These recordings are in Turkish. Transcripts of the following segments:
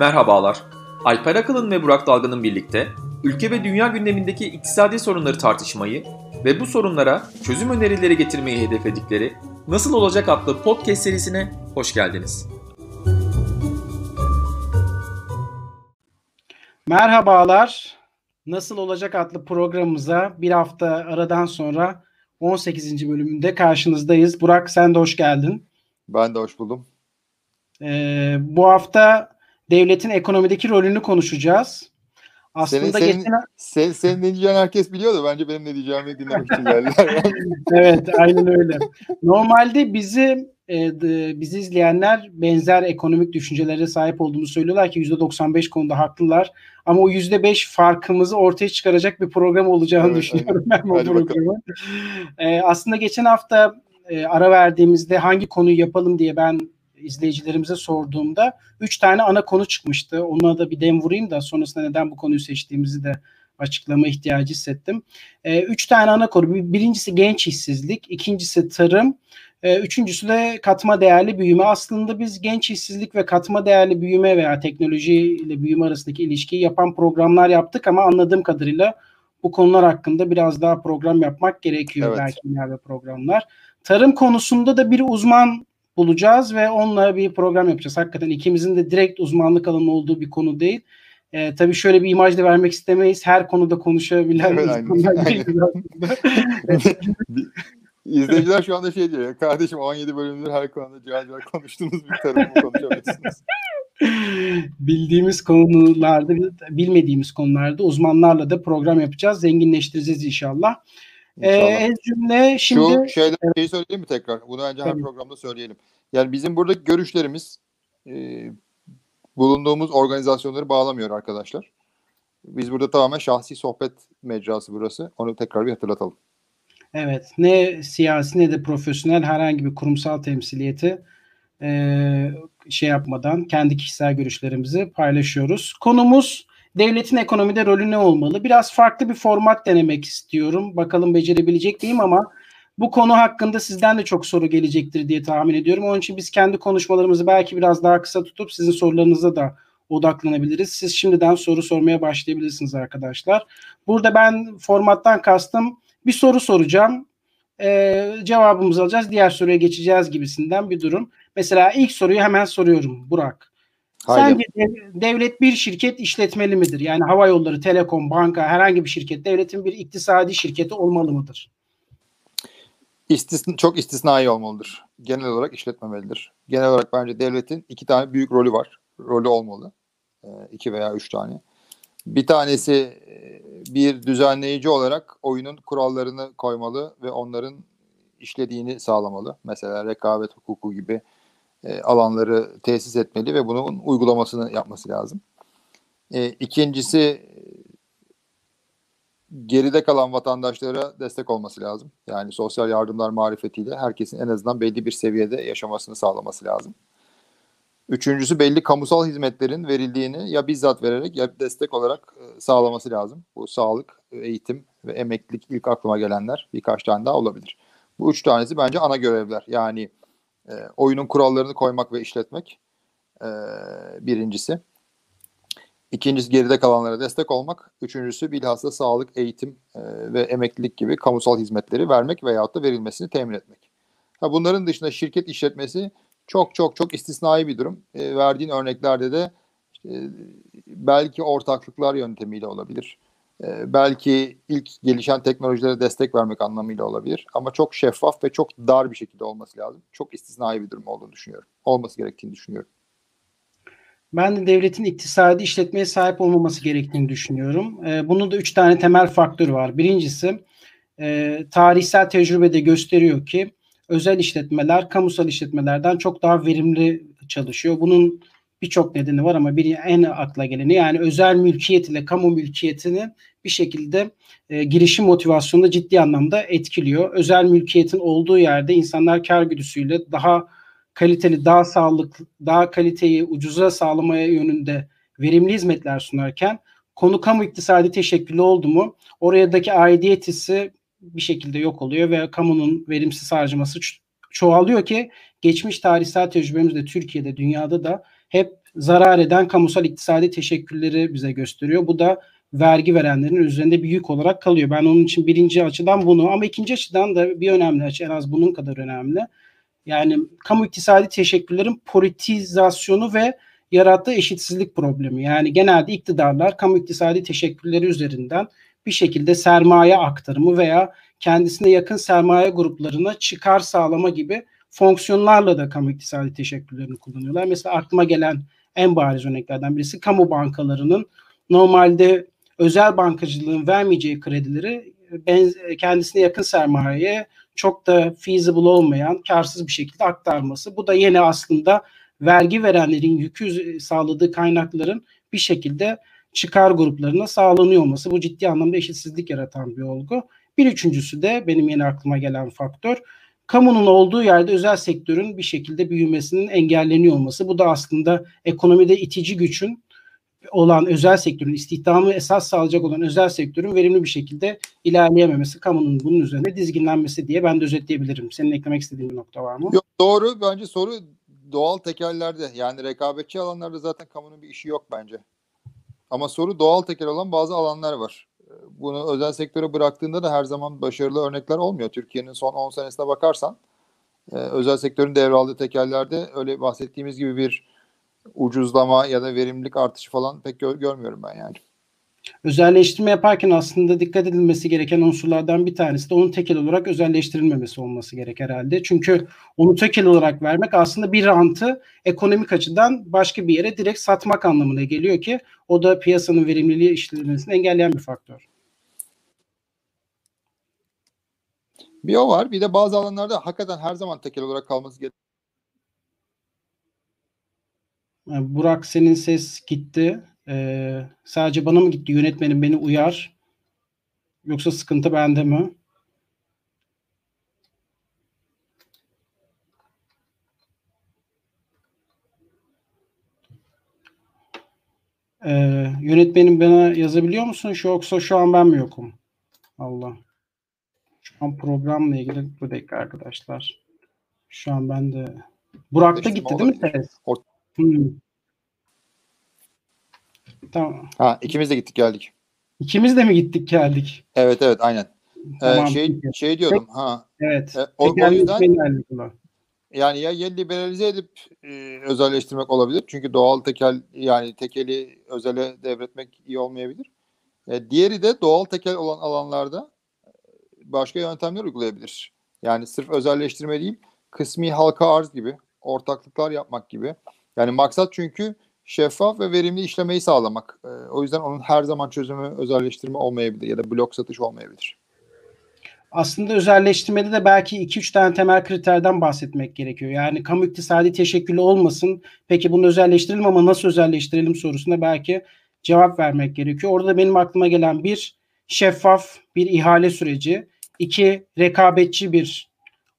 Merhabalar. Alper Akalın ve Burak Dalgın'ın birlikte ülke ve dünya gündemindeki iktisadi sorunları tartışmayı ve bu sorunlara çözüm önerileri getirmeyi hedefledikleri Nasıl Olacak adlı podcast serisine hoş geldiniz. Merhabalar. Nasıl Olacak adlı programımıza bir hafta aradan sonra 18. bölümünde karşınızdayız. Burak sen de hoş geldin. Ben de hoş buldum. Ee, bu hafta devletin ekonomideki rolünü konuşacağız. Aslında senin, geçen... senin, senin ne diyeceğini herkes biliyordu. Bence benim ne diyeceğimi dinlemek için geldiler. evet aynen öyle. Normalde bizi e, bizi izleyenler benzer ekonomik düşüncelere sahip olduğunu söylüyorlar ki %95 konuda haklılar. Ama o %5 farkımızı ortaya çıkaracak bir program olacağını evet, düşünüyorum ben bu programı. E, aslında geçen hafta e, ara verdiğimizde hangi konuyu yapalım diye ben izleyicilerimize sorduğumda üç tane ana konu çıkmıştı. Onlara da bir dem vurayım da sonrasında neden bu konuyu seçtiğimizi de açıklama ihtiyacı hissettim. E, üç tane ana konu. Birincisi genç işsizlik, ikincisi tarım, e, üçüncüsü de katma değerli büyüme. Aslında biz genç işsizlik ve katma değerli büyüme veya teknoloji ile büyüme arasındaki ilişkiyi yapan programlar yaptık ama anladığım kadarıyla bu konular hakkında biraz daha program yapmak gerekiyor evet. belki ileride programlar. Tarım konusunda da bir uzman bulacağız ve onunla bir program yapacağız. Hakikaten ikimizin de direkt uzmanlık alanı olduğu bir konu değil. Ee, tabii şöyle bir imaj da vermek istemeyiz. Her konuda konuşabilen evet, uzmanlar İzleyiciler şu anda şey diyor ya, kardeşim 17 bölümdür her konuda cihaz cihaz konuştuğunuz bir tarafı konuşabilirsiniz. Bildiğimiz konularda, bilmediğimiz konularda uzmanlarla da program yapacağız. Zenginleştireceğiz inşallah. Ee, cümle şimdi... Şu şeyden evet. şeyi söyleyeyim mi tekrar? Bunu önce her programda söyleyelim. Yani bizim buradaki görüşlerimiz e, bulunduğumuz organizasyonları bağlamıyor arkadaşlar. Biz burada tamamen şahsi sohbet mecrası burası. Onu tekrar bir hatırlatalım. Evet. Ne siyasi ne de profesyonel herhangi bir kurumsal temsiliyeti e, şey yapmadan kendi kişisel görüşlerimizi paylaşıyoruz. Konumuz devletin ekonomide rolü ne olmalı? Biraz farklı bir format denemek istiyorum. Bakalım becerebilecek miyim ama bu konu hakkında sizden de çok soru gelecektir diye tahmin ediyorum. Onun için biz kendi konuşmalarımızı belki biraz daha kısa tutup sizin sorularınıza da odaklanabiliriz. Siz şimdiden soru sormaya başlayabilirsiniz arkadaşlar. Burada ben formattan kastım bir soru soracağım. Ee, cevabımızı alacağız. Diğer soruya geçeceğiz gibisinden bir durum. Mesela ilk soruyu hemen soruyorum Burak. Haydi. Sence devlet bir şirket işletmeli midir? Yani hava yolları, telekom, banka herhangi bir şirket devletin bir iktisadi şirketi olmalı mıdır? İstisn çok istisnai olmalıdır. Genel olarak işletmemelidir. Genel olarak bence devletin iki tane büyük rolü var. Rolü olmalı. E, iki veya üç tane. Bir tanesi e, bir düzenleyici olarak oyunun kurallarını koymalı ve onların işlediğini sağlamalı. Mesela rekabet hukuku gibi e, alanları tesis etmeli ve bunun uygulamasını yapması lazım. E, ikincisi geride kalan vatandaşlara destek olması lazım. Yani sosyal yardımlar marifetiyle herkesin en azından belli bir seviyede yaşamasını sağlaması lazım. Üçüncüsü belli kamusal hizmetlerin verildiğini ya bizzat vererek ya destek olarak e, sağlaması lazım. Bu sağlık, eğitim ve emeklilik ilk aklıma gelenler birkaç tane daha olabilir. Bu üç tanesi bence ana görevler. Yani e, oyunun kurallarını koymak ve işletmek e, birincisi. İkincisi geride kalanlara destek olmak. Üçüncüsü bilhassa sağlık, eğitim e, ve emeklilik gibi kamusal hizmetleri vermek veyahut da verilmesini temin etmek. Ha, bunların dışında şirket işletmesi çok çok çok istisnai bir durum. E, verdiğin örneklerde de işte, belki ortaklıklar yöntemiyle olabilir. E, belki ilk gelişen teknolojilere destek vermek anlamıyla olabilir. Ama çok şeffaf ve çok dar bir şekilde olması lazım. Çok istisnai bir durum olduğunu düşünüyorum. Olması gerektiğini düşünüyorum. Ben de devletin iktisadi işletmeye sahip olmaması gerektiğini düşünüyorum. E, bunun da üç tane temel faktör var. Birincisi e, tarihsel tecrübede gösteriyor ki özel işletmeler kamusal işletmelerden çok daha verimli çalışıyor. Bunun birçok nedeni var ama bir en akla geleni yani özel mülkiyet ile kamu mülkiyetinin bir şekilde e, girişim motivasyonunu ciddi anlamda etkiliyor. Özel mülkiyetin olduğu yerde insanlar kar güdüsüyle daha kaliteli, daha sağlıklı, daha kaliteyi ucuza sağlamaya yönünde verimli hizmetler sunarken konu kamu iktisadi teşekkülü oldu mu oradaki aidiyet hissi bir şekilde yok oluyor ve kamunun verimsiz harcaması çoğalıyor ki geçmiş tarihsel tecrübemizde Türkiye'de dünyada da hep zarar eden kamusal iktisadi teşekkülleri bize gösteriyor. Bu da vergi verenlerin üzerinde bir yük olarak kalıyor. Ben onun için birinci açıdan bunu ama ikinci açıdan da bir önemli açı en az bunun kadar önemli. Yani kamu iktisadi teşekkürlerin politizasyonu ve yarattığı eşitsizlik problemi. Yani genelde iktidarlar kamu iktisadi teşekkürleri üzerinden bir şekilde sermaye aktarımı veya kendisine yakın sermaye gruplarına çıkar sağlama gibi fonksiyonlarla da kamu iktisadi teşekkürlerini kullanıyorlar. Mesela aklıma gelen en bariz örneklerden birisi kamu bankalarının normalde özel bankacılığın vermeyeceği kredileri kendisine yakın sermayeye çok da feasible olmayan, karsız bir şekilde aktarması. Bu da yine aslında vergi verenlerin yükü sağladığı kaynakların bir şekilde çıkar gruplarına sağlanıyor olması. Bu ciddi anlamda eşitsizlik yaratan bir olgu. Bir üçüncüsü de benim yeni aklıma gelen faktör kamunun olduğu yerde özel sektörün bir şekilde büyümesinin engelleniyor olması. Bu da aslında ekonomide itici gücün olan özel sektörün istihdamı esas sağlayacak olan özel sektörün verimli bir şekilde ilerleyememesi, kamunun bunun üzerine dizginlenmesi diye ben de özetleyebilirim. Senin eklemek istediğin bir nokta var mı? Yok, doğru. Bence soru doğal tekerlerde yani rekabetçi alanlarda zaten kamunun bir işi yok bence. Ama soru doğal tekel olan bazı alanlar var. Bunu özel sektöre bıraktığında da her zaman başarılı örnekler olmuyor. Türkiye'nin son 10 senesine bakarsan e, özel sektörün devraldığı tekerlerde öyle bahsettiğimiz gibi bir ucuzlama ya da verimlilik artışı falan pek gör, görmüyorum ben yani. Özelleştirme yaparken aslında dikkat edilmesi gereken unsurlardan bir tanesi de onun tekel olarak özelleştirilmemesi olması gerek herhalde. Çünkü onu tekel olarak vermek aslında bir rantı ekonomik açıdan başka bir yere direkt satmak anlamına geliyor ki o da piyasanın verimliliği işlenmesini engelleyen bir faktör. Bir o var. Bir de bazı alanlarda hakikaten her zaman tekel olarak kalması gerekiyor. Burak senin ses gitti. Ee, sadece bana mı gitti yönetmenim beni uyar. Yoksa sıkıntı bende mi? Ee, yönetmenim bana yazabiliyor musun? Yoksa şu an ben mi yokum? Allah. Şu an programla ilgili bir dakika arkadaşlar. Şu an ben de Burak da gitti değil mi ses? Hmm. Tamam. Ha ikimiz de gittik geldik. İkimiz de mi gittik geldik? Evet evet aynen. Tamam, ee, şey şey diyordum ha. Evet. E, o, o yüzden yani ya ya liberalize edip e, özelleştirmek olabilir. Çünkü doğal tekel yani tekeli özele devretmek iyi olmayabilir. E, diğeri de doğal tekel olan alanlarda başka yöntemler uygulayabilir. Yani sırf özelleştirme değil, kısmi halka arz gibi, ortaklıklar yapmak gibi. Yani maksat çünkü şeffaf ve verimli işlemeyi sağlamak. E, o yüzden onun her zaman çözümü özelleştirme olmayabilir ya da blok satış olmayabilir. Aslında özelleştirmede de belki 2-3 tane temel kriterden bahsetmek gerekiyor. Yani kamu iktisadi teşekkülü olmasın. Peki bunu özelleştirelim ama nasıl özelleştirelim sorusuna belki cevap vermek gerekiyor. Orada benim aklıma gelen bir şeffaf bir ihale süreci, iki rekabetçi bir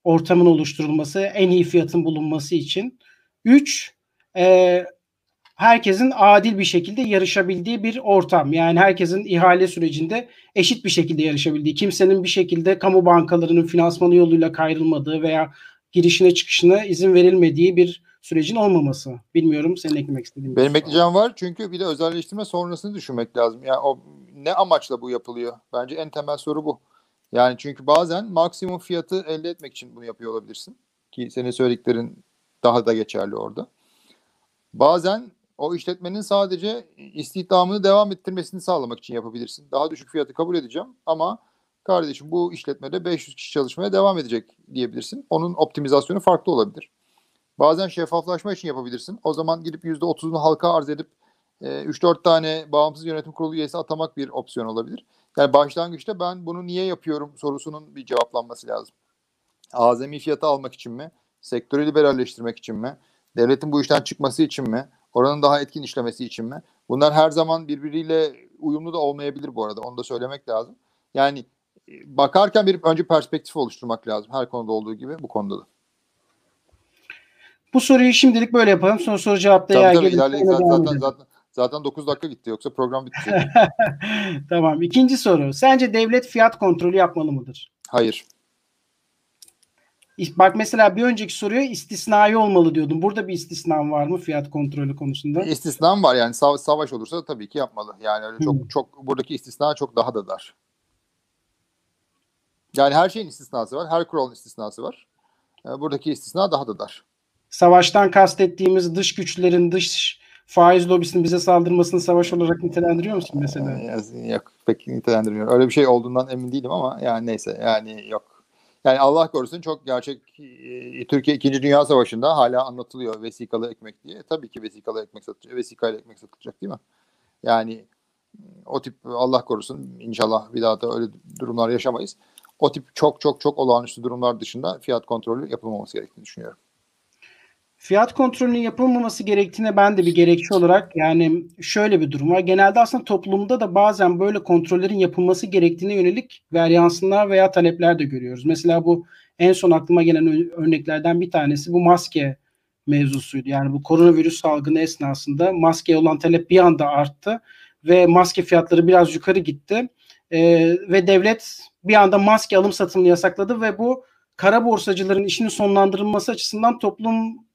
ortamın oluşturulması, en iyi fiyatın bulunması için, üç e, herkesin adil bir şekilde yarışabildiği bir ortam. Yani herkesin ihale sürecinde eşit bir şekilde yarışabildiği, kimsenin bir şekilde kamu bankalarının finansmanı yoluyla kayrılmadığı veya girişine çıkışına izin verilmediği bir sürecin olmaması. Bilmiyorum senin eklemek istediğin. Benim ekleyeceğim var çünkü bir de özelleştirme sonrasını düşünmek lazım. Yani o ne amaçla bu yapılıyor? Bence en temel soru bu. Yani çünkü bazen maksimum fiyatı elde etmek için bunu yapıyor olabilirsin. Ki senin söylediklerin daha da geçerli orada. Bazen o işletmenin sadece istihdamını devam ettirmesini sağlamak için yapabilirsin. Daha düşük fiyatı kabul edeceğim ama kardeşim bu işletmede 500 kişi çalışmaya devam edecek diyebilirsin. Onun optimizasyonu farklı olabilir. Bazen şeffaflaşma için yapabilirsin. O zaman gidip %30'unu halka arz edip 3-4 e, tane bağımsız yönetim kurulu üyesi atamak bir opsiyon olabilir. Yani başlangıçta ben bunu niye yapıyorum sorusunun bir cevaplanması lazım. Azami fiyatı almak için mi? Sektörü liberalleştirmek için mi? Devletin bu işten çıkması için mi? Oranın daha etkin işlemesi için mi? Bunlar her zaman birbiriyle uyumlu da olmayabilir bu arada. Onu da söylemek lazım. Yani e, bakarken bir önce perspektif oluşturmak lazım. Her konuda olduğu gibi bu konuda da. Bu soruyu şimdilik böyle yapalım. Sonra soru cevapta tabii, tabii, ilerleyin. Zaten, zaten, zaten, zaten 9 dakika gitti. Yoksa program bitti. tamam. İkinci soru. Sence devlet fiyat kontrolü yapmalı mıdır? Hayır. Bak mesela bir önceki soruya istisnai olmalı diyordum. Burada bir istisna var mı fiyat kontrolü konusunda? İstisnam var yani Sa- savaş olursa tabii ki yapmalı. Yani öyle çok Hmm. çok buradaki istisna çok daha da dar. Yani her şeyin istisnası var. Her kuralın istisnası var. Ee, Buradaki istisna daha da dar. Savaştan kastettiğimiz dış güçlerin dış faiz lobisinin bize saldırmasını savaş olarak nitelendiriyor musun mesela? Ee, Yok pek nitelendirmiyorum. Öyle bir şey olduğundan emin değilim ama yani neyse yani yok. Yani Allah korusun çok gerçek e, Türkiye 2. Dünya Savaşı'nda hala anlatılıyor vesikalı ekmek diye. Tabii ki vesikalı ekmek satılacak. Vesikayla ekmek satılacak değil mi? Yani o tip Allah korusun inşallah bir daha da öyle durumlar yaşamayız. O tip çok çok çok olağanüstü durumlar dışında fiyat kontrolü yapılmaması gerektiğini düşünüyorum. Fiyat kontrolünün yapılmaması gerektiğine ben de bir gerekçe olarak yani şöyle bir durum var. Genelde aslında toplumda da bazen böyle kontrollerin yapılması gerektiğine yönelik varyansınlar veya talepler de görüyoruz. Mesela bu en son aklıma gelen örneklerden bir tanesi bu maske mevzusuydu. Yani bu koronavirüs salgını esnasında maskeye olan talep bir anda arttı ve maske fiyatları biraz yukarı gitti. Ee, ve devlet bir anda maske alım satımını yasakladı ve bu kara borsacıların işinin sonlandırılması açısından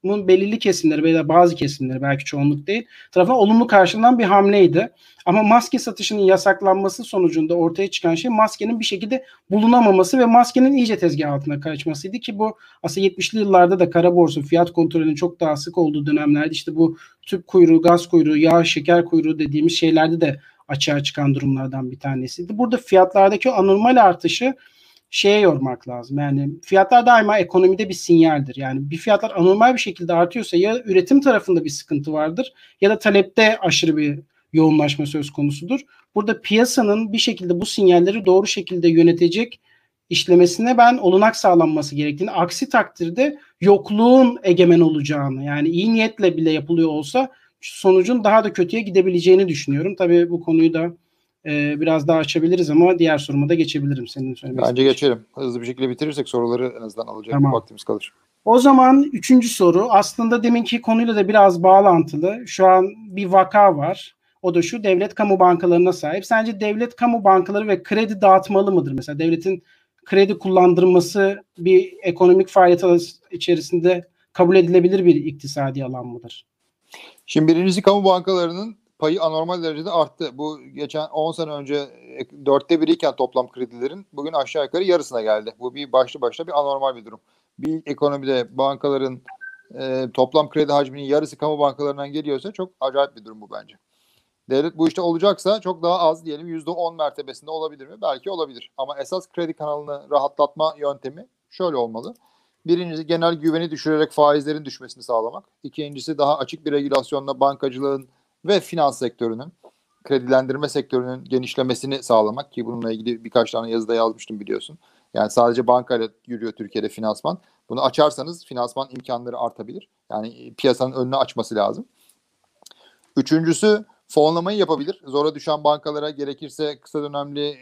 toplumun belirli kesimleri veya bazı kesimleri belki çoğunluk değil tarafından olumlu karşılanan bir hamleydi. Ama maske satışının yasaklanması sonucunda ortaya çıkan şey maskenin bir şekilde bulunamaması ve maskenin iyice tezgah altına kaçmasıydı ki bu aslında 70'li yıllarda da kara borsa fiyat kontrolünün çok daha sık olduğu dönemlerde işte bu tüp kuyruğu, gaz kuyruğu, yağ, şeker kuyruğu dediğimiz şeylerde de açığa çıkan durumlardan bir tanesiydi. Burada fiyatlardaki o anormal artışı şeye yormak lazım. Yani fiyatlar daima ekonomide bir sinyaldir. Yani bir fiyatlar anormal bir şekilde artıyorsa ya üretim tarafında bir sıkıntı vardır ya da talepte aşırı bir yoğunlaşma söz konusudur. Burada piyasanın bir şekilde bu sinyalleri doğru şekilde yönetecek işlemesine ben olanak sağlanması gerektiğini, aksi takdirde yokluğun egemen olacağını yani iyi niyetle bile yapılıyor olsa sonucun daha da kötüye gidebileceğini düşünüyorum. Tabii bu konuyu da e, biraz daha açabiliriz ama diğer soruma da geçebilirim senin söylemek Bence istediğin. geçelim. Hızlı bir şekilde bitirirsek soruları en azından alacak Tamam. vaktimiz kalır. O zaman üçüncü soru aslında deminki konuyla da biraz bağlantılı. Şu an bir vaka var. O da şu devlet kamu bankalarına sahip. Sence devlet kamu bankaları ve kredi dağıtmalı mıdır? Mesela devletin kredi kullandırması bir ekonomik faaliyet içerisinde kabul edilebilir bir iktisadi alan mıdır? Şimdi birincisi kamu bankalarının payı anormal derecede arttı. Bu geçen 10 sene önce e, dörtte biriyken toplam kredilerin bugün aşağı yukarı yarısına geldi. Bu bir başlı başına bir anormal bir durum. Bir ekonomide bankaların e, toplam kredi hacminin yarısı kamu bankalarından geliyorsa çok acayip bir durum bu bence. Devlet bu işte olacaksa çok daha az diyelim %10 mertebesinde olabilir mi? Belki olabilir. Ama esas kredi kanalını rahatlatma yöntemi şöyle olmalı. Birincisi genel güveni düşürerek faizlerin düşmesini sağlamak. İkincisi daha açık bir regülasyonla bankacılığın ve finans sektörünün, kredilendirme sektörünün genişlemesini sağlamak ki bununla ilgili birkaç tane yazıda yazmıştım biliyorsun. Yani sadece bankayla yürüyor Türkiye'de finansman. Bunu açarsanız finansman imkanları artabilir. Yani piyasanın önünü açması lazım. Üçüncüsü fonlamayı yapabilir. Zora düşen bankalara gerekirse kısa dönemli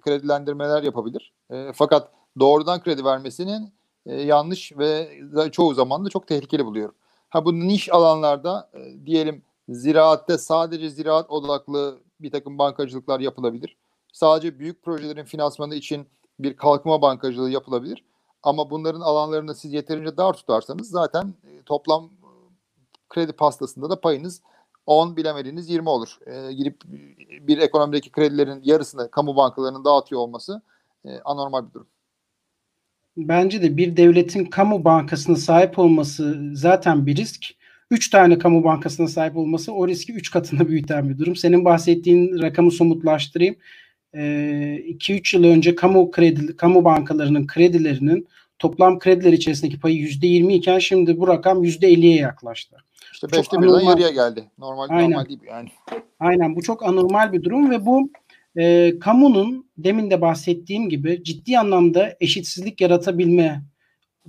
kredilendirmeler yapabilir. E, fakat doğrudan kredi vermesinin e, yanlış ve çoğu zaman da çok tehlikeli buluyorum. Ha bu niş alanlarda e, diyelim ziraatte sadece ziraat odaklı bir takım bankacılıklar yapılabilir. Sadece büyük projelerin finansmanı için bir kalkınma bankacılığı yapılabilir. Ama bunların alanlarını siz yeterince dar tutarsanız zaten e, toplam e, kredi pastasında da payınız 10 bilemediğiniz 20 olur. E, girip bir ekonomideki kredilerin yarısını kamu bankalarının dağıtıyor olması e, anormal bir durum. Bence de bir devletin kamu bankasına sahip olması zaten bir risk. Üç tane kamu bankasına sahip olması o riski üç katına büyüten bir durum. Senin bahsettiğin rakamı somutlaştırayım. 2-3 yıl önce kamu kredi kamu bankalarının kredilerinin toplam krediler içerisindeki payı %20 iken şimdi bu rakam %50'ye yaklaştı. İşte beşte birden anormal. yarıya geldi. Normal, Aynen. normal değil yani. Aynen bu çok anormal bir durum ve bu e, kamunun demin de bahsettiğim gibi ciddi anlamda eşitsizlik yaratabilme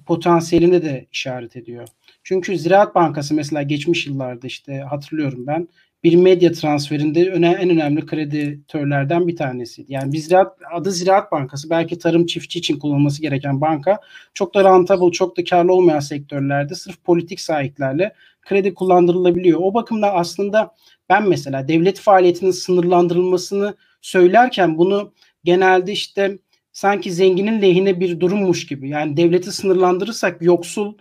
potansiyeline de işaret ediyor. Çünkü Ziraat Bankası mesela geçmiş yıllarda işte hatırlıyorum ben bir medya transferinde öne, en önemli kreditörlerden bir tanesiydi. Yani biz Ziraat, adı Ziraat Bankası belki tarım çiftçi için kullanılması gereken banka çok da rentable, çok da karlı olmayan sektörlerde sırf politik sahiplerle kredi kullandırılabiliyor. O bakımdan aslında ben mesela devlet faaliyetinin sınırlandırılmasını söylerken bunu genelde işte sanki zenginin lehine bir durummuş gibi. Yani devleti sınırlandırırsak yoksul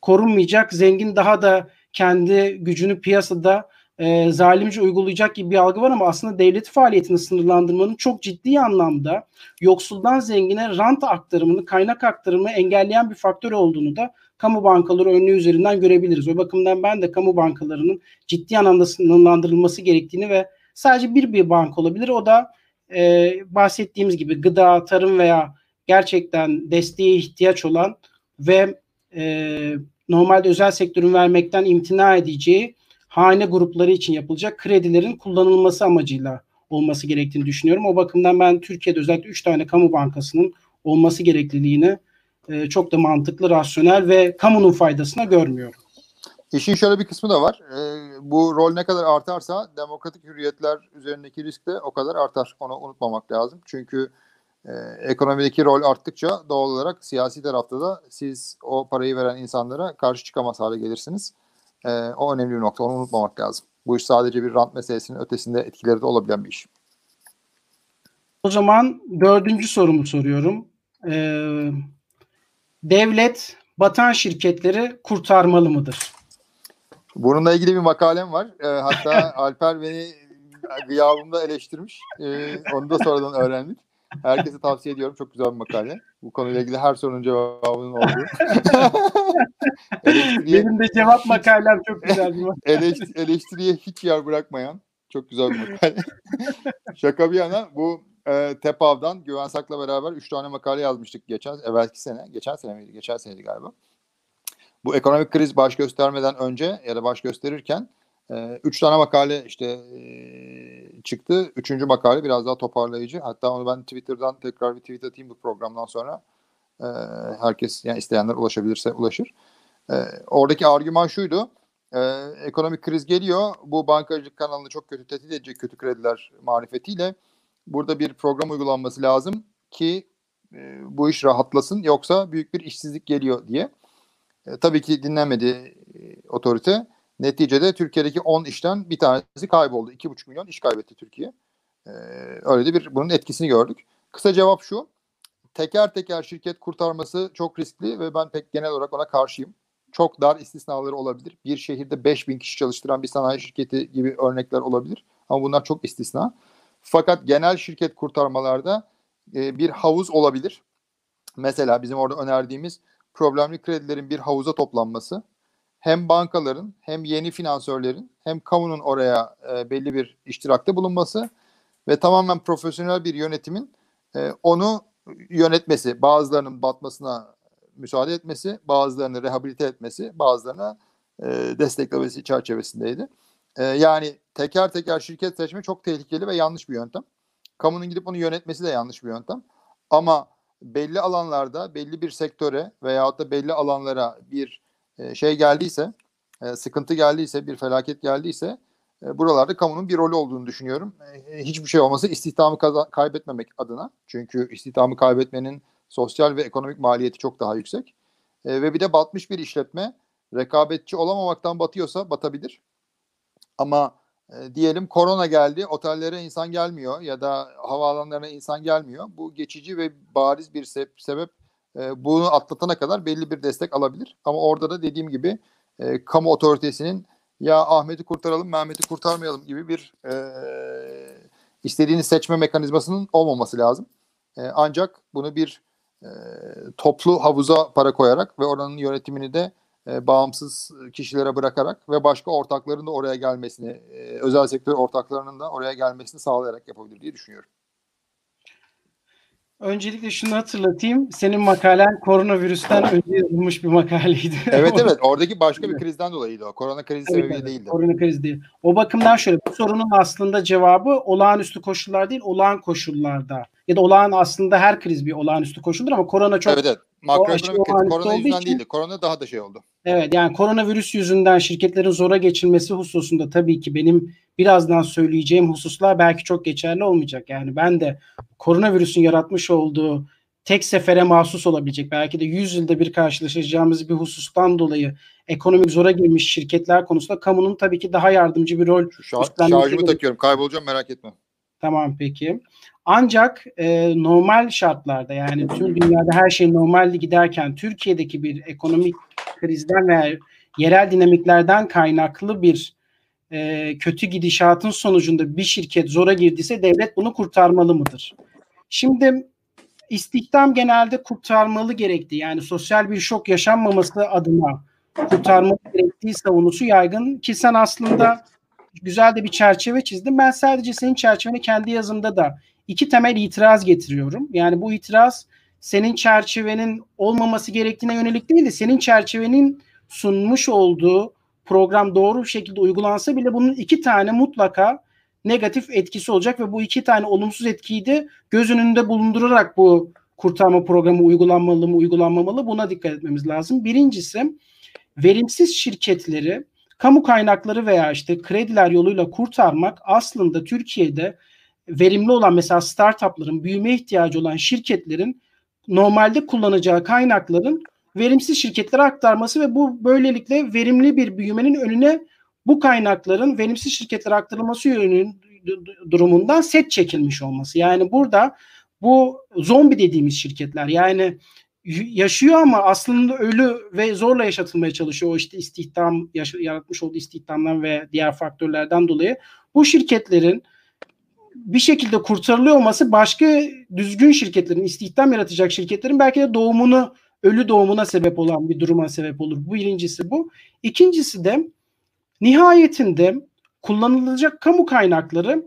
korunmayacak, zengin daha da kendi gücünü piyasada e, zalimce uygulayacak gibi bir algı var ama aslında devlet faaliyetini sınırlandırmanın çok ciddi anlamda yoksuldan zengine rant aktarımını, kaynak aktarımını engelleyen bir faktör olduğunu da kamu bankaları örneği üzerinden görebiliriz. O bakımdan ben de kamu bankalarının ciddi anlamda sınırlandırılması gerektiğini ve sadece bir bir banka olabilir. O da e, bahsettiğimiz gibi gıda, tarım veya gerçekten desteğe ihtiyaç olan ve e, normalde özel sektörün vermekten imtina edeceği hane grupları için yapılacak kredilerin kullanılması amacıyla olması gerektiğini düşünüyorum. O bakımdan ben Türkiye'de özellikle 3 tane kamu bankasının olması gerekliliğini e, çok da mantıklı, rasyonel ve kamunun faydasına görmüyorum. İşin şöyle bir kısmı da var. E, bu rol ne kadar artarsa demokratik hürriyetler üzerindeki risk de o kadar artar. Onu unutmamak lazım. Çünkü e, ekonomideki rol arttıkça doğal olarak siyasi tarafta da siz o parayı veren insanlara karşı çıkamaz hale gelirsiniz. E, o önemli bir nokta. Onu unutmamak lazım. Bu iş sadece bir rant meselesinin ötesinde etkileri de olabilen bir iş. O zaman dördüncü sorumu soruyorum. Ee, devlet batan şirketleri kurtarmalı mıdır? Bununla ilgili bir makalem var. E, hatta Alper beni gıyabımda eleştirmiş. E, onu da sonradan öğrendik. Herkese tavsiye ediyorum. Çok güzel bir makale. Bu konuyla ilgili her sorunun cevabının olduğu. Benim de cevap makalem çok güzel bir makale. Eleştir, eleştiriye hiç yer bırakmayan çok güzel bir makale. Şaka bir yana bu e, TEPAV'dan Güven Sak'la beraber 3 tane makale yazmıştık geçen evvelki sene. Geçen sene miydi? Geçen seneydi galiba. Bu ekonomik kriz baş göstermeden önce ya da baş gösterirken e, üç tane makale işte e, çıktı. Üçüncü makale biraz daha toparlayıcı. Hatta onu ben Twitter'dan tekrar bir tweet atayım bu programdan sonra. E, herkes yani isteyenler ulaşabilirse ulaşır. E, oradaki argüman şuydu. E, ekonomik kriz geliyor. Bu bankacılık kanalını çok kötü tehdit edecek kötü krediler marifetiyle. Burada bir program uygulanması lazım ki e, bu iş rahatlasın. Yoksa büyük bir işsizlik geliyor diye. E, tabii ki dinlenmedi e, otorite. Neticede Türkiye'deki 10 işten bir tanesi kayboldu. 2,5 milyon iş kaybetti Türkiye. Ee, öyle de bir bunun etkisini gördük. Kısa cevap şu. Teker teker şirket kurtarması çok riskli ve ben pek genel olarak ona karşıyım. Çok dar istisnaları olabilir. Bir şehirde 5000 kişi çalıştıran bir sanayi şirketi gibi örnekler olabilir. Ama bunlar çok istisna. Fakat genel şirket kurtarmalarda e, bir havuz olabilir. Mesela bizim orada önerdiğimiz problemli kredilerin bir havuza toplanması hem bankaların hem yeni finansörlerin hem kamunun oraya e, belli bir iştirakta bulunması ve tamamen profesyonel bir yönetimin e, onu yönetmesi, bazılarının batmasına müsaade etmesi, bazılarını rehabilite etmesi, bazılarına e, desteklemesi çerçevesindeydi. E, yani teker teker şirket seçme çok tehlikeli ve yanlış bir yöntem. Kamunun gidip onu yönetmesi de yanlış bir yöntem. Ama belli alanlarda, belli bir sektöre veyahut da belli alanlara bir e, şey geldiyse, e, sıkıntı geldiyse, bir felaket geldiyse e, buralarda kamunun bir rolü olduğunu düşünüyorum. Hiçbir şey olması istihdamı kaybetmemek adına. Çünkü istihdamı kaybetmenin sosyal ve ekonomik maliyeti çok daha yüksek. Ve bir de batmış bir işletme rekabetçi olamamaktan batıyorsa batabilir. Ama diyelim korona geldi, otellere insan gelmiyor ya da havaalanlarına insan gelmiyor. Bu geçici ve bariz bir sebep e, bunu atlatana kadar belli bir destek alabilir. Ama orada da dediğim gibi e, kamu otoritesinin ya Ahmet'i kurtaralım Mehmet'i kurtarmayalım gibi bir e, istediğini seçme mekanizmasının olmaması lazım. E, ancak bunu bir e, toplu havuza para koyarak ve oranın yönetimini de e, bağımsız kişilere bırakarak ve başka ortakların da oraya gelmesini, e, özel sektör ortaklarının da oraya gelmesini sağlayarak yapabilir diye düşünüyorum. Öncelikle şunu hatırlatayım. Senin makalen koronavirüsten önce yazılmış bir makaleydi. Evet evet. Oradaki başka bir krizden dolayıydı o. Korona krizi evet, sebebiyle evet, değildi. Korona krizi değil. O bakımdan şöyle bu sorunun aslında cevabı olağanüstü koşullar değil, olağan koşullarda. Ya da olağan aslında her kriz bir olağanüstü koşuldur ama korona çok Evet evet. Makroekonomik kriz. Korona yüzünden için, değildi. Korona daha da şey oldu. Evet yani koronavirüs yüzünden şirketlerin zora geçilmesi hususunda tabii ki benim birazdan söyleyeceğim hususlar belki çok geçerli olmayacak. Yani ben de koronavirüsün yaratmış olduğu tek sefere mahsus olabilecek belki de 100 yılda bir karşılaşacağımız bir husustan dolayı ekonomik zora girmiş şirketler konusunda kamunun tabii ki daha yardımcı bir rol Şu an şarjımı takıyorum. Kaybolacağım merak etme. Tamam peki. Ancak e, normal şartlarda yani tüm dünyada her şey normalde giderken Türkiye'deki bir ekonomik krizden veya yerel dinamiklerden kaynaklı bir e, kötü gidişatın sonucunda bir şirket zora girdiyse devlet bunu kurtarmalı mıdır? Şimdi istihdam genelde kurtarmalı gerektiği yani sosyal bir şok yaşanmaması adına kurtarmalı gerektiği savunusu yaygın ki sen aslında güzel de bir çerçeve çizdin. Ben sadece senin çerçeveni kendi yazımda da iki temel itiraz getiriyorum. Yani bu itiraz senin çerçevenin olmaması gerektiğine yönelik değil de senin çerçevenin sunmuş olduğu program doğru bir şekilde uygulansa bile bunun iki tane mutlaka negatif etkisi olacak ve bu iki tane olumsuz etkiyi de göz önünde bulundurarak bu kurtarma programı uygulanmalı mı uygulanmamalı buna dikkat etmemiz lazım. Birincisi verimsiz şirketleri kamu kaynakları veya işte krediler yoluyla kurtarmak aslında Türkiye'de verimli olan mesela startupların büyüme ihtiyacı olan şirketlerin normalde kullanacağı kaynakların verimsiz şirketlere aktarması ve bu böylelikle verimli bir büyümenin önüne bu kaynakların verimsiz şirketlere aktarılması yönünün durumundan set çekilmiş olması. Yani burada bu zombi dediğimiz şirketler yani yaşıyor ama aslında ölü ve zorla yaşatılmaya çalışıyor o işte istihdam yaratmış olduğu istihdamdan ve diğer faktörlerden dolayı bu şirketlerin bir şekilde kurtarılıyor olması başka düzgün şirketlerin istihdam yaratacak şirketlerin belki de doğumunu ölü doğumuna sebep olan bir duruma sebep olur. Bu birincisi bu. İkincisi de nihayetinde kullanılacak kamu kaynakları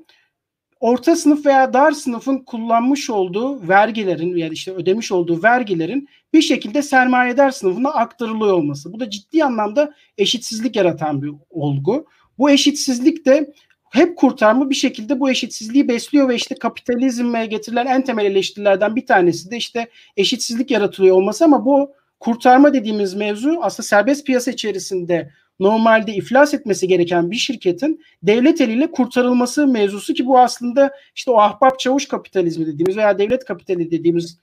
orta sınıf veya dar sınıfın kullanmış olduğu vergilerin ya işte ödemiş olduğu vergilerin bir şekilde sermayedar sınıfına aktarılıyor olması. Bu da ciddi anlamda eşitsizlik yaratan bir olgu. Bu eşitsizlik de hep kurtarma bir şekilde bu eşitsizliği besliyor ve işte kapitalizme getirilen en temel eleştirilerden bir tanesi de işte eşitsizlik yaratılıyor olması ama bu kurtarma dediğimiz mevzu aslında serbest piyasa içerisinde normalde iflas etmesi gereken bir şirketin devlet eliyle kurtarılması mevzusu ki bu aslında işte o ahbap çavuş kapitalizmi dediğimiz veya devlet kapitali dediğimiz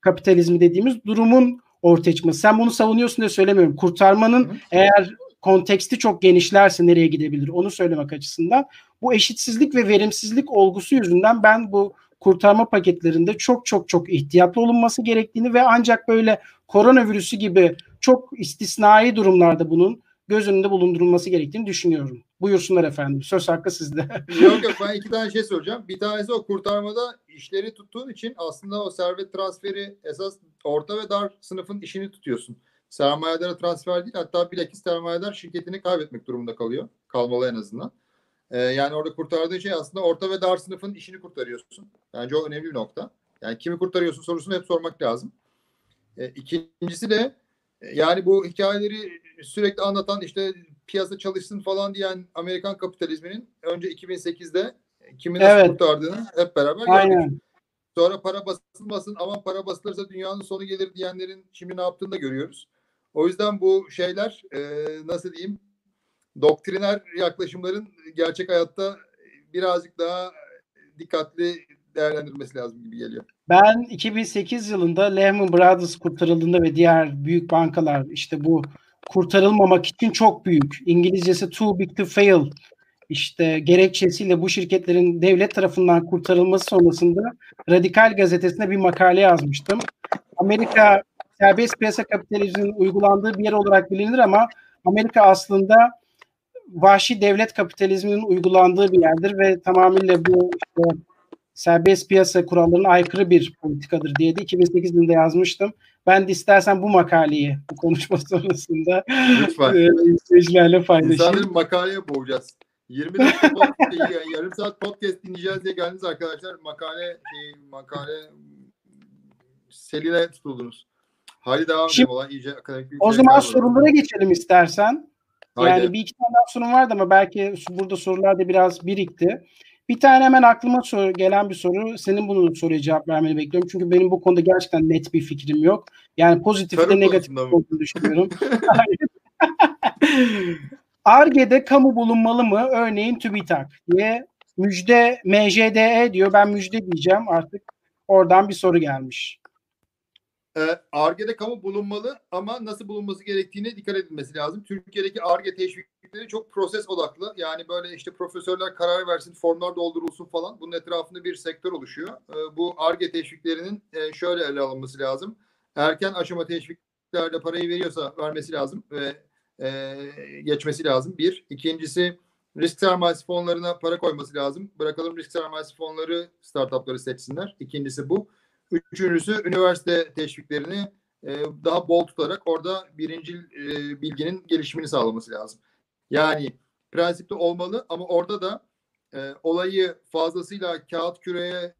kapitalizmi dediğimiz durumun ortaya çıkması. Sen bunu savunuyorsun diye söylemiyorum. Kurtarmanın eğer konteksti çok genişlerse nereye gidebilir onu söylemek açısından bu eşitsizlik ve verimsizlik olgusu yüzünden ben bu kurtarma paketlerinde çok çok çok ihtiyatlı olunması gerektiğini ve ancak böyle koronavirüsü gibi çok istisnai durumlarda bunun göz önünde bulundurulması gerektiğini düşünüyorum. Buyursunlar efendim. Söz hakkı sizde. yok yok ben iki tane şey soracağım. Bir tanesi o kurtarmada işleri tuttuğun için aslında o servet transferi esas orta ve dar sınıfın işini tutuyorsun. Sermayedara transfer değil hatta bilakis sermayedar şirketini kaybetmek durumunda kalıyor. Kalmalı en azından. Ee, yani orada kurtardığı şey aslında orta ve dar sınıfın işini kurtarıyorsun. Bence o önemli bir nokta. Yani kimi kurtarıyorsun sorusunu hep sormak lazım. Ee, ikincisi de yani bu hikayeleri sürekli anlatan işte piyasa çalışsın falan diyen Amerikan kapitalizminin önce 2008'de kimi nasıl evet. kurtardığını hep beraber Aynen. gördük. Sonra para basılmasın ama para basılırsa dünyanın sonu gelir diyenlerin şimdi ne yaptığını da görüyoruz. O yüzden bu şeyler e, nasıl diyeyim doktriner yaklaşımların gerçek hayatta birazcık daha dikkatli değerlendirilmesi lazım gibi geliyor. Ben 2008 yılında Lehman Brothers kurtarıldığında ve diğer büyük bankalar işte bu kurtarılmamak için çok büyük. İngilizcesi too big to fail işte gerekçesiyle bu şirketlerin devlet tarafından kurtarılması sonrasında Radikal gazetesine bir makale yazmıştım. Amerika serbest piyasa kapitalizminin uygulandığı bir yer olarak bilinir ama Amerika aslında vahşi devlet kapitalizminin uygulandığı bir yerdir ve tamamıyla bu işte serbest piyasa kurallarına aykırı bir politikadır diye de 2008 yılında yazmıştım. Ben de istersen bu makaleyi bu konuşma sonrasında Lütfen. E, izleyicilerle paylaşayım. İnsanların makaleye boğacağız. 20 dakika podcast, yarım saat podcast dinleyeceğiz diye geldiniz arkadaşlar. Makale şey, makale seline tutuldunuz. Hadi devam edelim. Olay iyice akademik O zaman sorulara geçelim istersen. Haydi. Yani bir iki tane daha sorun vardı ama belki burada sorular da biraz birikti. Bir tane hemen aklıma soru, gelen bir soru. Senin bunu soruya cevap vermeni bekliyorum. Çünkü benim bu konuda gerçekten net bir fikrim yok. Yani pozitif de negatif olduğunu düşünüyorum. Arge'de kamu bulunmalı mı? Örneğin TÜBİTAK diye müjde MJDE diyor. Ben müjde diyeceğim artık. Oradan bir soru gelmiş. Arge'de kamu bulunmalı ama nasıl bulunması gerektiğine dikkat edilmesi lazım. Türkiye'deki Arge teşvik teşvikleri çok proses odaklı. Yani böyle işte profesörler karar versin, formlar doldurulsun falan. Bunun etrafında bir sektör oluşuyor. E, bu ARGE teşviklerinin e, şöyle ele alınması lazım. Erken aşama teşviklerde parayı veriyorsa vermesi lazım ve e, geçmesi lazım. Bir. İkincisi risk sermayesi fonlarına para koyması lazım. Bırakalım risk sermayesi fonları startupları seçsinler. İkincisi bu. Üçüncüsü üniversite teşviklerini e, daha bol tutarak orada birinci e, bilginin gelişimini sağlaması lazım. Yani prensipte olmalı ama orada da e, olayı fazlasıyla kağıt küreye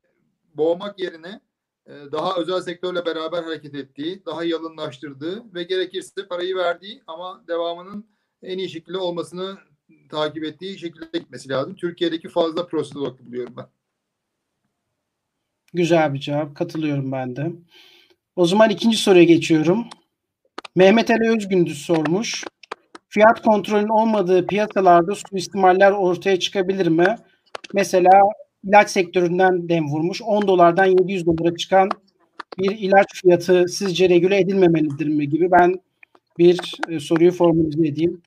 boğmak yerine e, daha özel sektörle beraber hareket ettiği, daha yalınlaştırdığı ve gerekirse parayı verdiği ama devamının en iyi şekilde olmasını takip ettiği şekilde gitmesi lazım. Türkiye'deki fazla prosedür buluyorum ben. Güzel bir cevap. Katılıyorum ben de. O zaman ikinci soruya geçiyorum. Mehmet Ali Özgündüz sormuş. Fiyat kontrolünün olmadığı piyasalarda suistimaller ortaya çıkabilir mi? Mesela ilaç sektöründen dem vurmuş. 10 dolardan 700 dolara çıkan bir ilaç fiyatı sizce regüle edilmemelidir mi gibi ben bir e, soruyu formüle edeyim.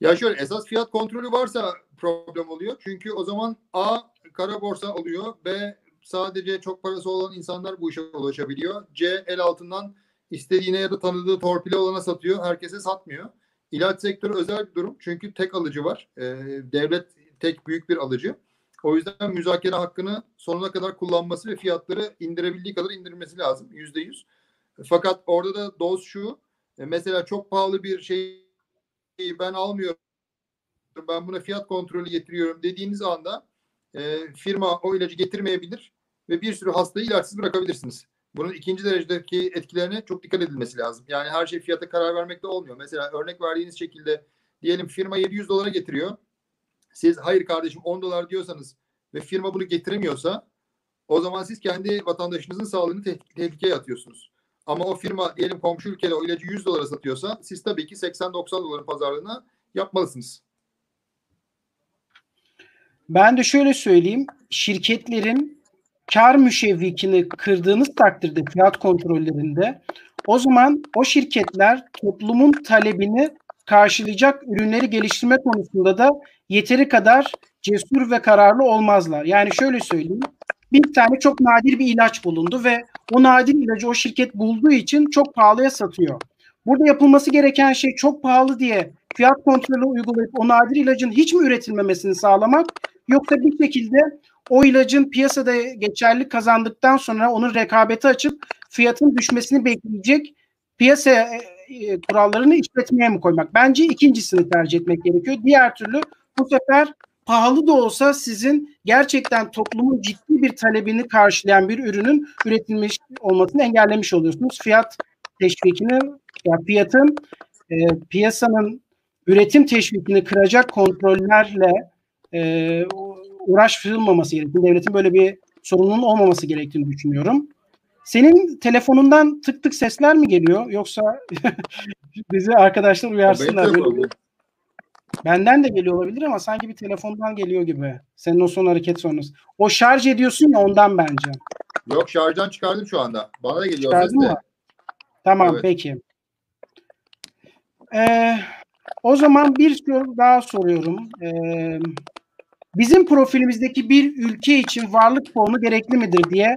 Ya şöyle esas fiyat kontrolü varsa problem oluyor. Çünkü o zaman A kara borsa oluyor. B sadece çok parası olan insanlar bu işe ulaşabiliyor. C el altından istediğine ya da tanıdığı torpili olana satıyor. Herkese satmıyor. İlaç sektörü özel bir durum. Çünkü tek alıcı var. Ee, devlet tek büyük bir alıcı. O yüzden müzakere hakkını sonuna kadar kullanması ve fiyatları indirebildiği kadar indirmesi lazım. Yüzde yüz. Fakat orada da doz şu. E, mesela çok pahalı bir şeyi ben almıyorum. Ben buna fiyat kontrolü getiriyorum dediğiniz anda e, firma o ilacı getirmeyebilir ve bir sürü hastayı ilaçsız bırakabilirsiniz. Bunun ikinci derecedeki etkilerine çok dikkat edilmesi lazım. Yani her şey fiyata karar vermekte olmuyor. Mesela örnek verdiğiniz şekilde diyelim firma 700 dolara getiriyor. Siz hayır kardeşim 10 dolar diyorsanız ve firma bunu getiremiyorsa o zaman siz kendi vatandaşınızın sağlığını te- tehlikeye atıyorsunuz. Ama o firma diyelim komşu ülkede o ilacı 100 dolara satıyorsa siz tabii ki 80-90 doların pazarlığına yapmalısınız. Ben de şöyle söyleyeyim. Şirketlerin kar müşevvikini kırdığınız takdirde fiyat kontrollerinde o zaman o şirketler toplumun talebini karşılayacak ürünleri geliştirme konusunda da yeteri kadar cesur ve kararlı olmazlar. Yani şöyle söyleyeyim. Bir tane çok nadir bir ilaç bulundu ve o nadir ilacı o şirket bulduğu için çok pahalıya satıyor. Burada yapılması gereken şey çok pahalı diye fiyat kontrolü uygulayıp o nadir ilacın hiç mi üretilmemesini sağlamak yoksa bir şekilde o ilacın piyasada geçerli kazandıktan sonra onun rekabeti açıp fiyatın düşmesini bekleyecek piyasa e, e, kurallarını işletmeye mi koymak? Bence ikincisini tercih etmek gerekiyor. Diğer türlü bu sefer pahalı da olsa sizin gerçekten toplumun ciddi bir talebini karşılayan bir ürünün üretilmiş olmasını engellemiş oluyorsunuz. Fiyat teşvikini, yani fiyatın e, piyasanın üretim teşvikini kıracak kontrollerle e, uğraştırılmaması gerektiğini, devletin böyle bir sorunun olmaması gerektiğini düşünüyorum. Senin telefonundan tık tık sesler mi geliyor yoksa bizi arkadaşlar uyarsınlar. Böyle Benden de geliyor olabilir ama sanki bir telefondan geliyor gibi. Senin o son hareket sonrası. O şarj ediyorsun ya ondan bence. Yok şarjdan çıkardım şu anda. Bana da geliyor Çıkardın de. Tamam evet. peki. Ee, o zaman bir soru daha soruyorum. Ee, bizim profilimizdeki bir ülke için varlık fonu gerekli midir diye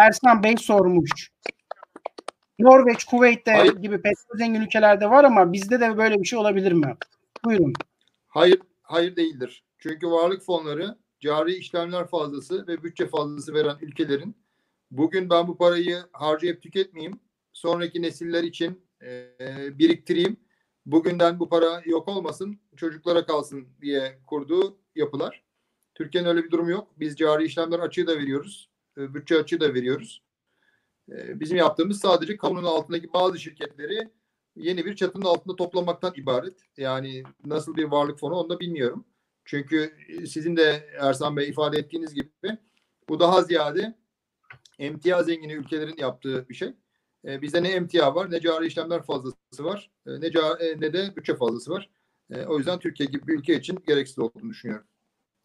Ersan Bey sormuş. Norveç, Kuveyt'te Hayır. gibi petrol zengin ülkelerde var ama bizde de böyle bir şey olabilir mi? Buyurun. Hayır, hayır değildir. Çünkü varlık fonları cari işlemler fazlası ve bütçe fazlası veren ülkelerin bugün ben bu parayı harcayıp tüketmeyeyim, sonraki nesiller için e, biriktireyim, bugünden bu para yok olmasın, çocuklara kalsın diye kurduğu yapılar. Türkiye'nin öyle bir durumu yok. Biz cari işlemler açığı da veriyoruz, e, bütçe açığı da veriyoruz. E, bizim yaptığımız sadece kamunun altındaki bazı şirketleri yeni bir çatının altında toplamaktan ibaret. Yani nasıl bir varlık fonu onu da bilmiyorum. Çünkü sizin de Ersan Bey ifade ettiğiniz gibi bu daha ziyade emtia zengini ülkelerin yaptığı bir şey. E, bizde ne emtia var ne cari işlemler fazlası var e, ne, cari, e, ne de bütçe fazlası var. E, o yüzden Türkiye gibi bir ülke için gereksiz olduğunu düşünüyorum.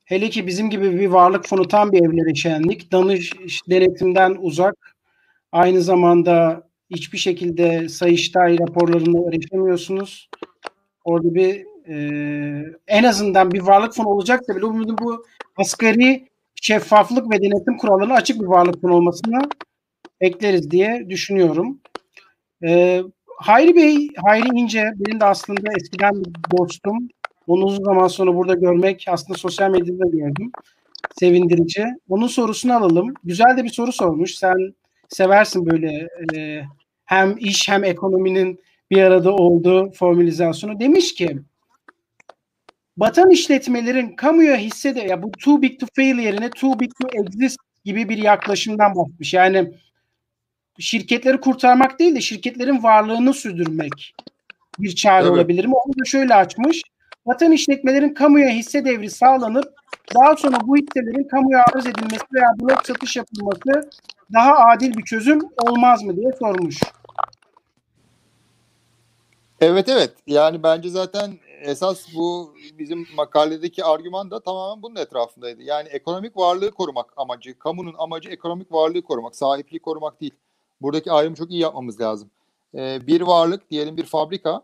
Hele ki bizim gibi bir varlık fonu tam bir evleri şenlik. Danış denetimden uzak. Aynı zamanda hiçbir şekilde Sayıştay raporlarına erişemiyorsunuz. Orada bir e, en azından bir varlık fonu olacaksa bile bu, bu asgari şeffaflık ve denetim kurallarına açık bir varlık fonu olmasını ekleriz diye düşünüyorum. E, Hayri Bey, Hayri İnce benim de aslında eskiden bir dostum. Onu uzun zaman sonra burada görmek aslında sosyal medyada gördüm. Sevindirici. Onun sorusunu alalım. Güzel de bir soru sormuş. Sen seversin böyle e, hem iş hem ekonominin bir arada olduğu formülizasyonu. Demiş ki batan işletmelerin kamuya hisse de ya bu too big to fail yerine too big to exist gibi bir yaklaşımdan bahsetmiş. Yani şirketleri kurtarmak değil de şirketlerin varlığını sürdürmek bir çare evet. olabilir mi? Onu da şöyle açmış. Vatan işletmelerin kamuya hisse devri sağlanıp daha sonra bu hisselerin kamuya arz edilmesi veya blok satış yapılması daha adil bir çözüm olmaz mı diye sormuş. Evet evet yani bence zaten esas bu bizim makaledeki argüman da tamamen bunun etrafındaydı. Yani ekonomik varlığı korumak amacı, kamunun amacı ekonomik varlığı korumak, sahipliği korumak değil. Buradaki ayrımı çok iyi yapmamız lazım. Ee, bir varlık diyelim bir fabrika,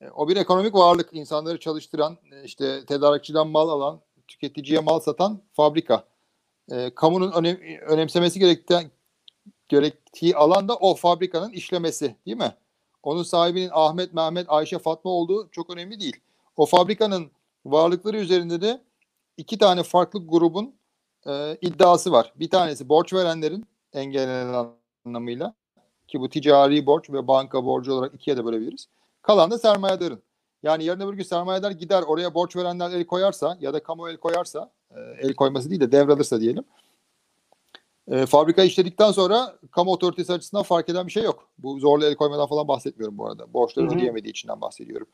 e, o bir ekonomik varlık insanları çalıştıran, e, işte tedarikçiden mal alan, tüketiciye mal satan fabrika. E, kamunun önem, önemsemesi gerektiği, gerektiği alan da o fabrikanın işlemesi değil mi? Onun sahibinin Ahmet, Mehmet, Ayşe, Fatma olduğu çok önemli değil. O fabrikanın varlıkları üzerinde de iki tane farklı grubun e, iddiası var. Bir tanesi borç verenlerin engellenen anlamıyla ki bu ticari borç ve banka borcu olarak ikiye de bölebiliriz. Kalan da sermayedarın. Yani yarın öbür gün sermayedar gider oraya borç verenler el koyarsa ya da kamu el koyarsa e, el koyması değil de devralırsa diyelim. E, fabrika işledikten sonra kamu otoritesi açısından fark eden bir şey yok. Bu zorla el koymadan falan bahsetmiyorum bu arada. Borçları ödeyemediği içinden bahsediyorum.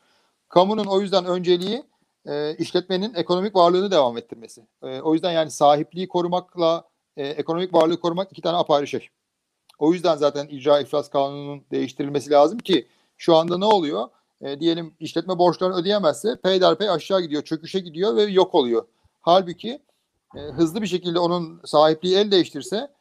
Kamunun o yüzden önceliği e, işletmenin ekonomik varlığını devam ettirmesi. E, o yüzden yani sahipliği korumakla e, ekonomik varlığı korumak iki tane apayrı şey. O yüzden zaten icra iflas kanununun değiştirilmesi lazım ki şu anda ne oluyor? E, diyelim işletme borçlarını ödeyemezse peyderpey aşağı gidiyor, çöküşe gidiyor ve yok oluyor. Halbuki e, hızlı bir şekilde onun sahipliği el değiştirse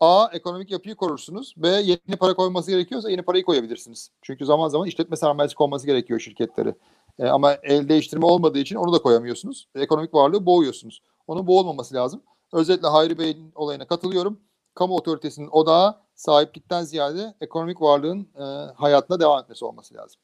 A ekonomik yapıyı korursunuz. B yeni para koyması gerekiyorsa yeni parayı koyabilirsiniz. Çünkü zaman zaman işletme sermayesi konması gerekiyor şirketleri. E, ama el değiştirme olmadığı için onu da koyamıyorsunuz. Ekonomik varlığı boğuyorsunuz. Onun boğulmaması lazım. Özellikle Hayri Bey'in olayına katılıyorum. Kamu otoritesinin odağı sahiplikten ziyade ekonomik varlığın e, hayatına devam etmesi olması lazım.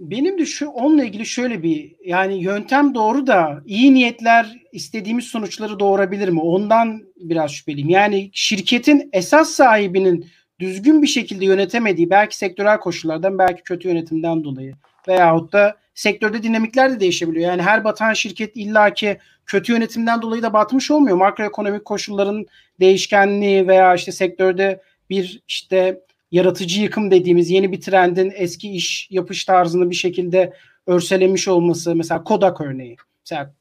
Benim de şu onunla ilgili şöyle bir yani yöntem doğru da iyi niyetler istediğimiz sonuçları doğurabilir mi? Ondan biraz şüpheliyim. Yani şirketin esas sahibinin düzgün bir şekilde yönetemediği belki sektörel koşullardan belki kötü yönetimden dolayı veyahut da sektörde dinamikler de değişebiliyor. Yani her batan şirket illaki kötü yönetimden dolayı da batmış olmuyor. Makroekonomik koşulların değişkenliği veya işte sektörde bir işte yaratıcı yıkım dediğimiz yeni bir trendin eski iş yapış tarzını bir şekilde örselemiş olması mesela Kodak örneği. Mesela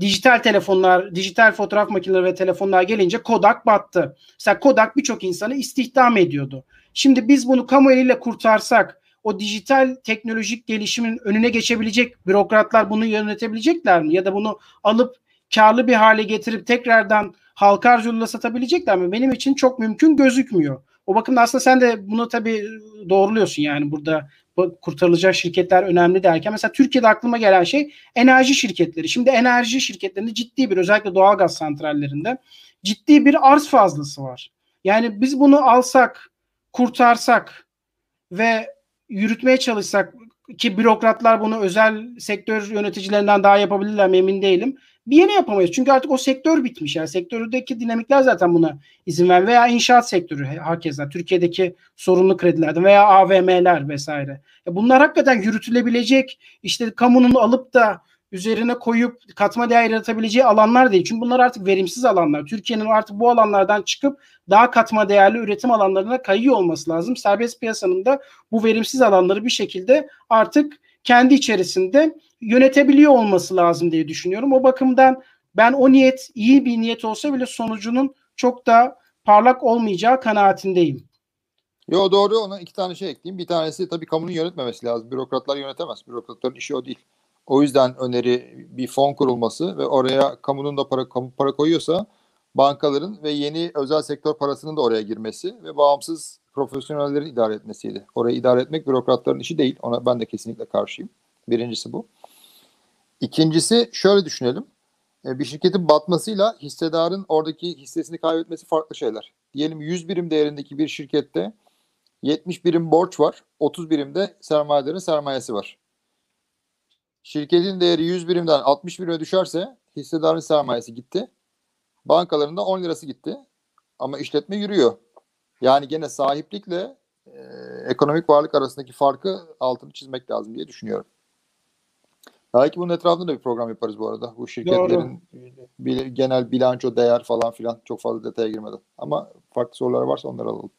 dijital telefonlar, dijital fotoğraf makineleri ve telefonlar gelince Kodak battı. Mesela Kodak birçok insanı istihdam ediyordu. Şimdi biz bunu kamu eliyle kurtarsak o dijital teknolojik gelişimin önüne geçebilecek bürokratlar bunu yönetebilecekler mi? Ya da bunu alıp karlı bir hale getirip tekrardan halka arz satabilecekler mi? Benim için çok mümkün gözükmüyor. O bakımdan aslında sen de bunu tabii doğruluyorsun yani burada kurtarılacak şirketler önemli derken mesela Türkiye'de aklıma gelen şey enerji şirketleri. Şimdi enerji şirketlerinde ciddi bir özellikle doğal gaz santrallerinde ciddi bir arz fazlası var. Yani biz bunu alsak, kurtarsak ve yürütmeye çalışsak ki bürokratlar bunu özel sektör yöneticilerinden daha yapabilirler mi emin değilim. Bir yeni yapamayız. Çünkü artık o sektör bitmiş. Yani sektördeki dinamikler zaten buna izin ver. Veya inşaat sektörü hakeza. Türkiye'deki sorunlu kredilerden veya AVM'ler vesaire. Ya bunlar hakikaten yürütülebilecek işte kamunun alıp da üzerine koyup katma değer yaratabileceği alanlar değil. Çünkü bunlar artık verimsiz alanlar. Türkiye'nin artık bu alanlardan çıkıp daha katma değerli üretim alanlarına kayıyor olması lazım. Serbest piyasanın da bu verimsiz alanları bir şekilde artık kendi içerisinde yönetebiliyor olması lazım diye düşünüyorum. O bakımdan ben o niyet iyi bir niyet olsa bile sonucunun çok da parlak olmayacağı kanaatindeyim. Yo doğru ona iki tane şey ekleyeyim. Bir tanesi tabii kamunun yönetmemesi lazım. Bürokratlar yönetemez. Bürokratların işi o değil. O yüzden öneri bir fon kurulması ve oraya kamunun da para para koyuyorsa bankaların ve yeni özel sektör parasının da oraya girmesi ve bağımsız profesyonellerin idare etmesiydi. Orayı idare etmek bürokratların işi değil. Ona ben de kesinlikle karşıyım. Birincisi bu. İkincisi şöyle düşünelim. E, bir şirketin batmasıyla hissedarın oradaki hissesini kaybetmesi farklı şeyler. Diyelim 100 birim değerindeki bir şirkette 70 birim borç var, 30 birim de sermayedarın sermayesi var. Şirketin değeri 100 birimden 60 birime düşerse hissedarın sermayesi gitti. Bankalarında 10 lirası gitti. Ama işletme yürüyor. Yani gene sahiplikle e, ekonomik varlık arasındaki farkı altını çizmek lazım diye düşünüyorum. Belki bunun etrafında da bir program yaparız bu arada. Bu şirketlerin bil, genel bilanço, değer falan filan çok fazla detaya girmeden. Ama farklı sorular varsa onları alalım.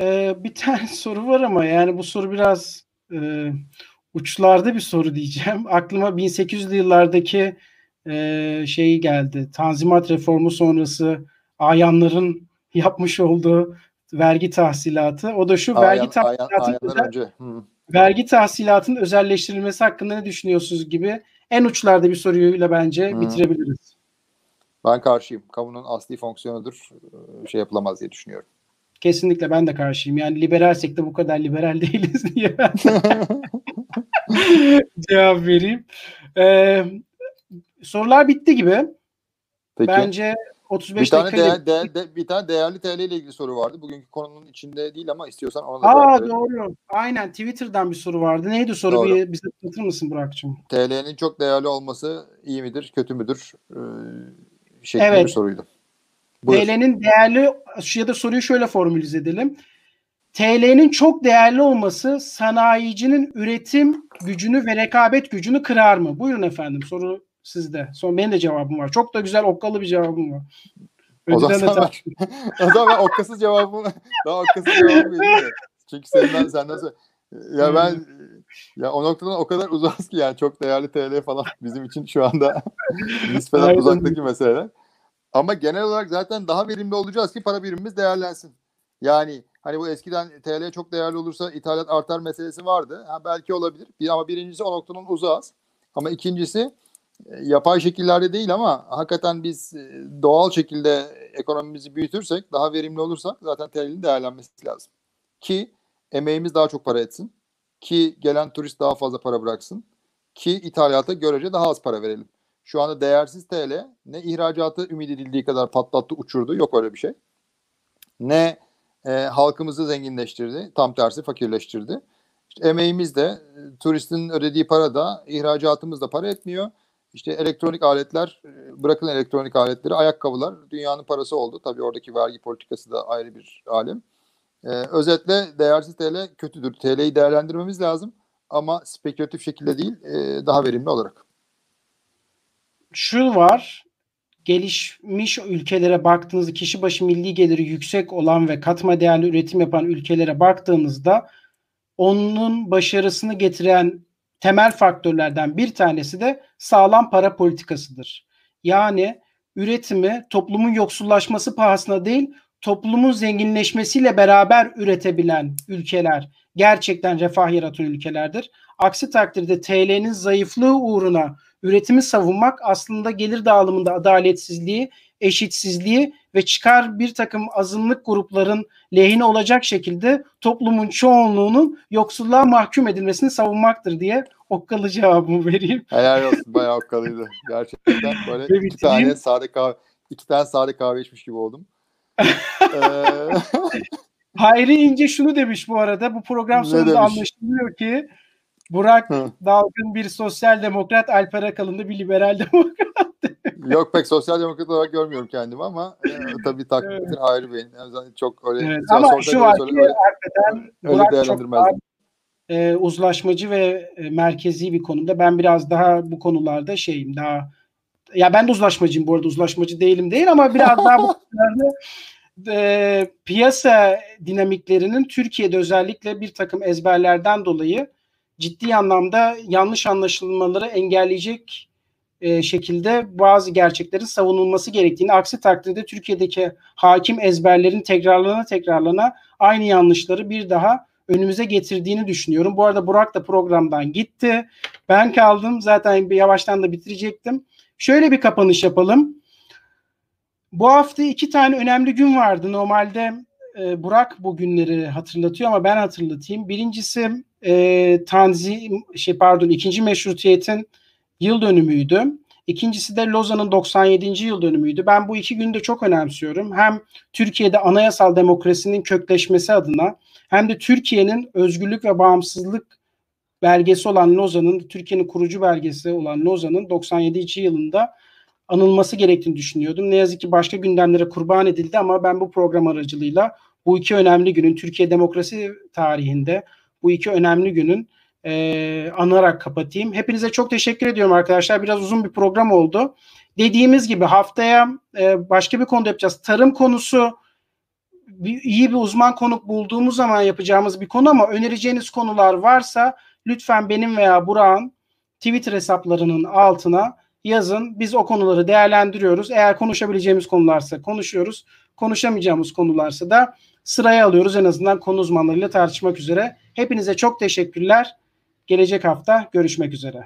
Ee, bir tane soru var ama yani bu soru biraz e, uçlarda bir soru diyeceğim. Aklıma 1800'lü yıllardaki e, şey geldi. Tanzimat reformu sonrası ayanların yapmış olduğu vergi tahsilatı. O da şu Ayan, vergi tahsilatının ayan, önce. Hı. vergi tahsilatının özelleştirilmesi hakkında ne düşünüyorsunuz gibi en uçlarda bir soruyla bence Hı. bitirebiliriz. Ben karşıyım. Kamunun asli fonksiyonudur. Ee, Şey yapılamaz diye düşünüyorum. Kesinlikle ben de karşıyım. Yani liberalsek de bu kadar liberal değiliz diye ben cevap vereyim. Ee, sorular bitti gibi. Peki. Bence 35 bir tane dakika değer, de- bir tane değerli TL ile ilgili soru vardı. Bugünkü konunun içinde değil ama istiyorsan ona da Aa doğru. Aynen Twitter'dan bir soru vardı. Neydi soru? Doğru. Bir, bize anlatır mısın Burak'cığım? TL'nin çok değerli olması iyi midir, kötü müdür? Ee, şeklinde Evet. bir soruydu. Buyur. TL'nin değerli ya da soruyu şöyle formülize edelim. TL'nin çok değerli olması sanayicinin üretim gücünü ve rekabet gücünü kırar mı? Buyurun efendim soru sizde. Son benim de cevabım var. Çok da güzel okkalı bir cevabım var. O zaman Önceden de sen tartıştık. o zaman ben okkasız cevabımı daha okkasız de. Çünkü senden senden sonra ya ben ya o noktadan o kadar uzağız ki yani çok değerli TL falan bizim için şu anda nispeten uzaktaki meseleler. Ama genel olarak zaten daha verimli olacağız ki para birimimiz değerlensin. Yani hani bu eskiden TL çok değerli olursa ithalat artar meselesi vardı. Ha, belki olabilir. Bir, ama birincisi o noktadan uzağız. Ama ikincisi e, yapay şekillerde değil ama hakikaten biz e, doğal şekilde ekonomimizi büyütürsek, daha verimli olursak zaten TL'nin değerlenmesi lazım. Ki emeğimiz daha çok para etsin. Ki gelen turist daha fazla para bıraksın. Ki ithalata görece daha az para verelim. Şu anda değersiz TL ne ihracatı ümit edildiği kadar patlattı, uçurdu. Yok öyle bir şey. Ne e, halkımızı zenginleştirdi. Tam tersi fakirleştirdi. İşte emeğimiz de, e, turistin ödediği para da, ihracatımız da para etmiyor. İşte elektronik aletler, e, bırakın elektronik aletleri, ayakkabılar dünyanın parası oldu. Tabii oradaki vergi politikası da ayrı bir alem. Ee, özetle değersiz TL kötüdür. TL'yi değerlendirmemiz lazım ama spekülatif şekilde değil, e, daha verimli olarak. Şu var. Gelişmiş ülkelere baktığınızda kişi başı milli geliri yüksek olan ve katma değerli üretim yapan ülkelere baktığınızda onun başarısını getiren temel faktörlerden bir tanesi de sağlam para politikasıdır. Yani üretimi toplumun yoksullaşması pahasına değil, toplumun zenginleşmesiyle beraber üretebilen ülkeler gerçekten refah yaratan ülkelerdir. Aksi takdirde TL'nin zayıflığı uğruna üretimi savunmak aslında gelir dağılımında adaletsizliği, eşitsizliği ve çıkar bir takım azınlık grupların lehine olacak şekilde toplumun çoğunluğunun yoksulluğa mahkum edilmesini savunmaktır diye okkalı cevabımı vereyim. Helal olsun bayağı okkalıydı. Gerçekten böyle Ve iki bitireyim. tane sade kahve iki tane sade kahve içmiş gibi oldum. ee, Hayri İnce şunu demiş bu arada. Bu program sonunda anlaşılıyor ki Burak Hı. Dalgın bir sosyal demokrat, Alper Akalın da bir liberal demokrat. yok pek sosyal demokrat olarak görmüyorum kendimi ama e, tabii takdirin ayrı benim. Yani çok öyle Evet, ama şu var ki öyle- hakikaten Burak çok daha e, uzlaşmacı ve e, merkezi bir konumda. Ben biraz daha bu konularda şeyim daha ya ben de uzlaşmacıyım bu arada uzlaşmacı değilim değil ama biraz daha bu konularda e, piyasa dinamiklerinin Türkiye'de özellikle bir takım ezberlerden dolayı ciddi anlamda yanlış anlaşılmaları engelleyecek e, şekilde bazı gerçeklerin savunulması gerektiğini aksi takdirde Türkiye'deki hakim ezberlerin tekrarlana tekrarlana aynı yanlışları bir daha önümüze getirdiğini düşünüyorum. Bu arada Burak da programdan gitti. Ben kaldım. Zaten bir yavaştan da bitirecektim. Şöyle bir kapanış yapalım. Bu hafta iki tane önemli gün vardı. Normalde e, Burak bu günleri hatırlatıyor ama ben hatırlatayım. Birincisi e, Tanzim, şey pardon ikinci meşrutiyetin yıl dönümüydü. İkincisi de Lozan'ın 97. yıl dönümüydü. Ben bu iki günü de çok önemsiyorum. Hem Türkiye'de anayasal demokrasinin kökleşmesi adına hem de Türkiye'nin özgürlük ve bağımsızlık belgesi olan Lozan'ın, Türkiye'nin kurucu belgesi olan Lozan'ın 97. yılında anılması gerektiğini düşünüyordum. Ne yazık ki başka gündemlere kurban edildi ama ben bu program aracılığıyla bu iki önemli günün Türkiye demokrasi tarihinde bu iki önemli günün e, anarak kapatayım. Hepinize çok teşekkür ediyorum arkadaşlar. Biraz uzun bir program oldu. Dediğimiz gibi haftaya e, başka bir konuda yapacağız. Tarım konusu bir, iyi bir uzman konuk bulduğumuz zaman yapacağımız bir konu ama önereceğiniz konular varsa lütfen benim veya Burak'ın Twitter hesaplarının altına yazın. Biz o konuları değerlendiriyoruz. Eğer konuşabileceğimiz konularsa konuşuyoruz. Konuşamayacağımız konularsa da sıraya alıyoruz. En azından konu uzmanlarıyla tartışmak üzere. Hepinize çok teşekkürler. Gelecek hafta görüşmek üzere.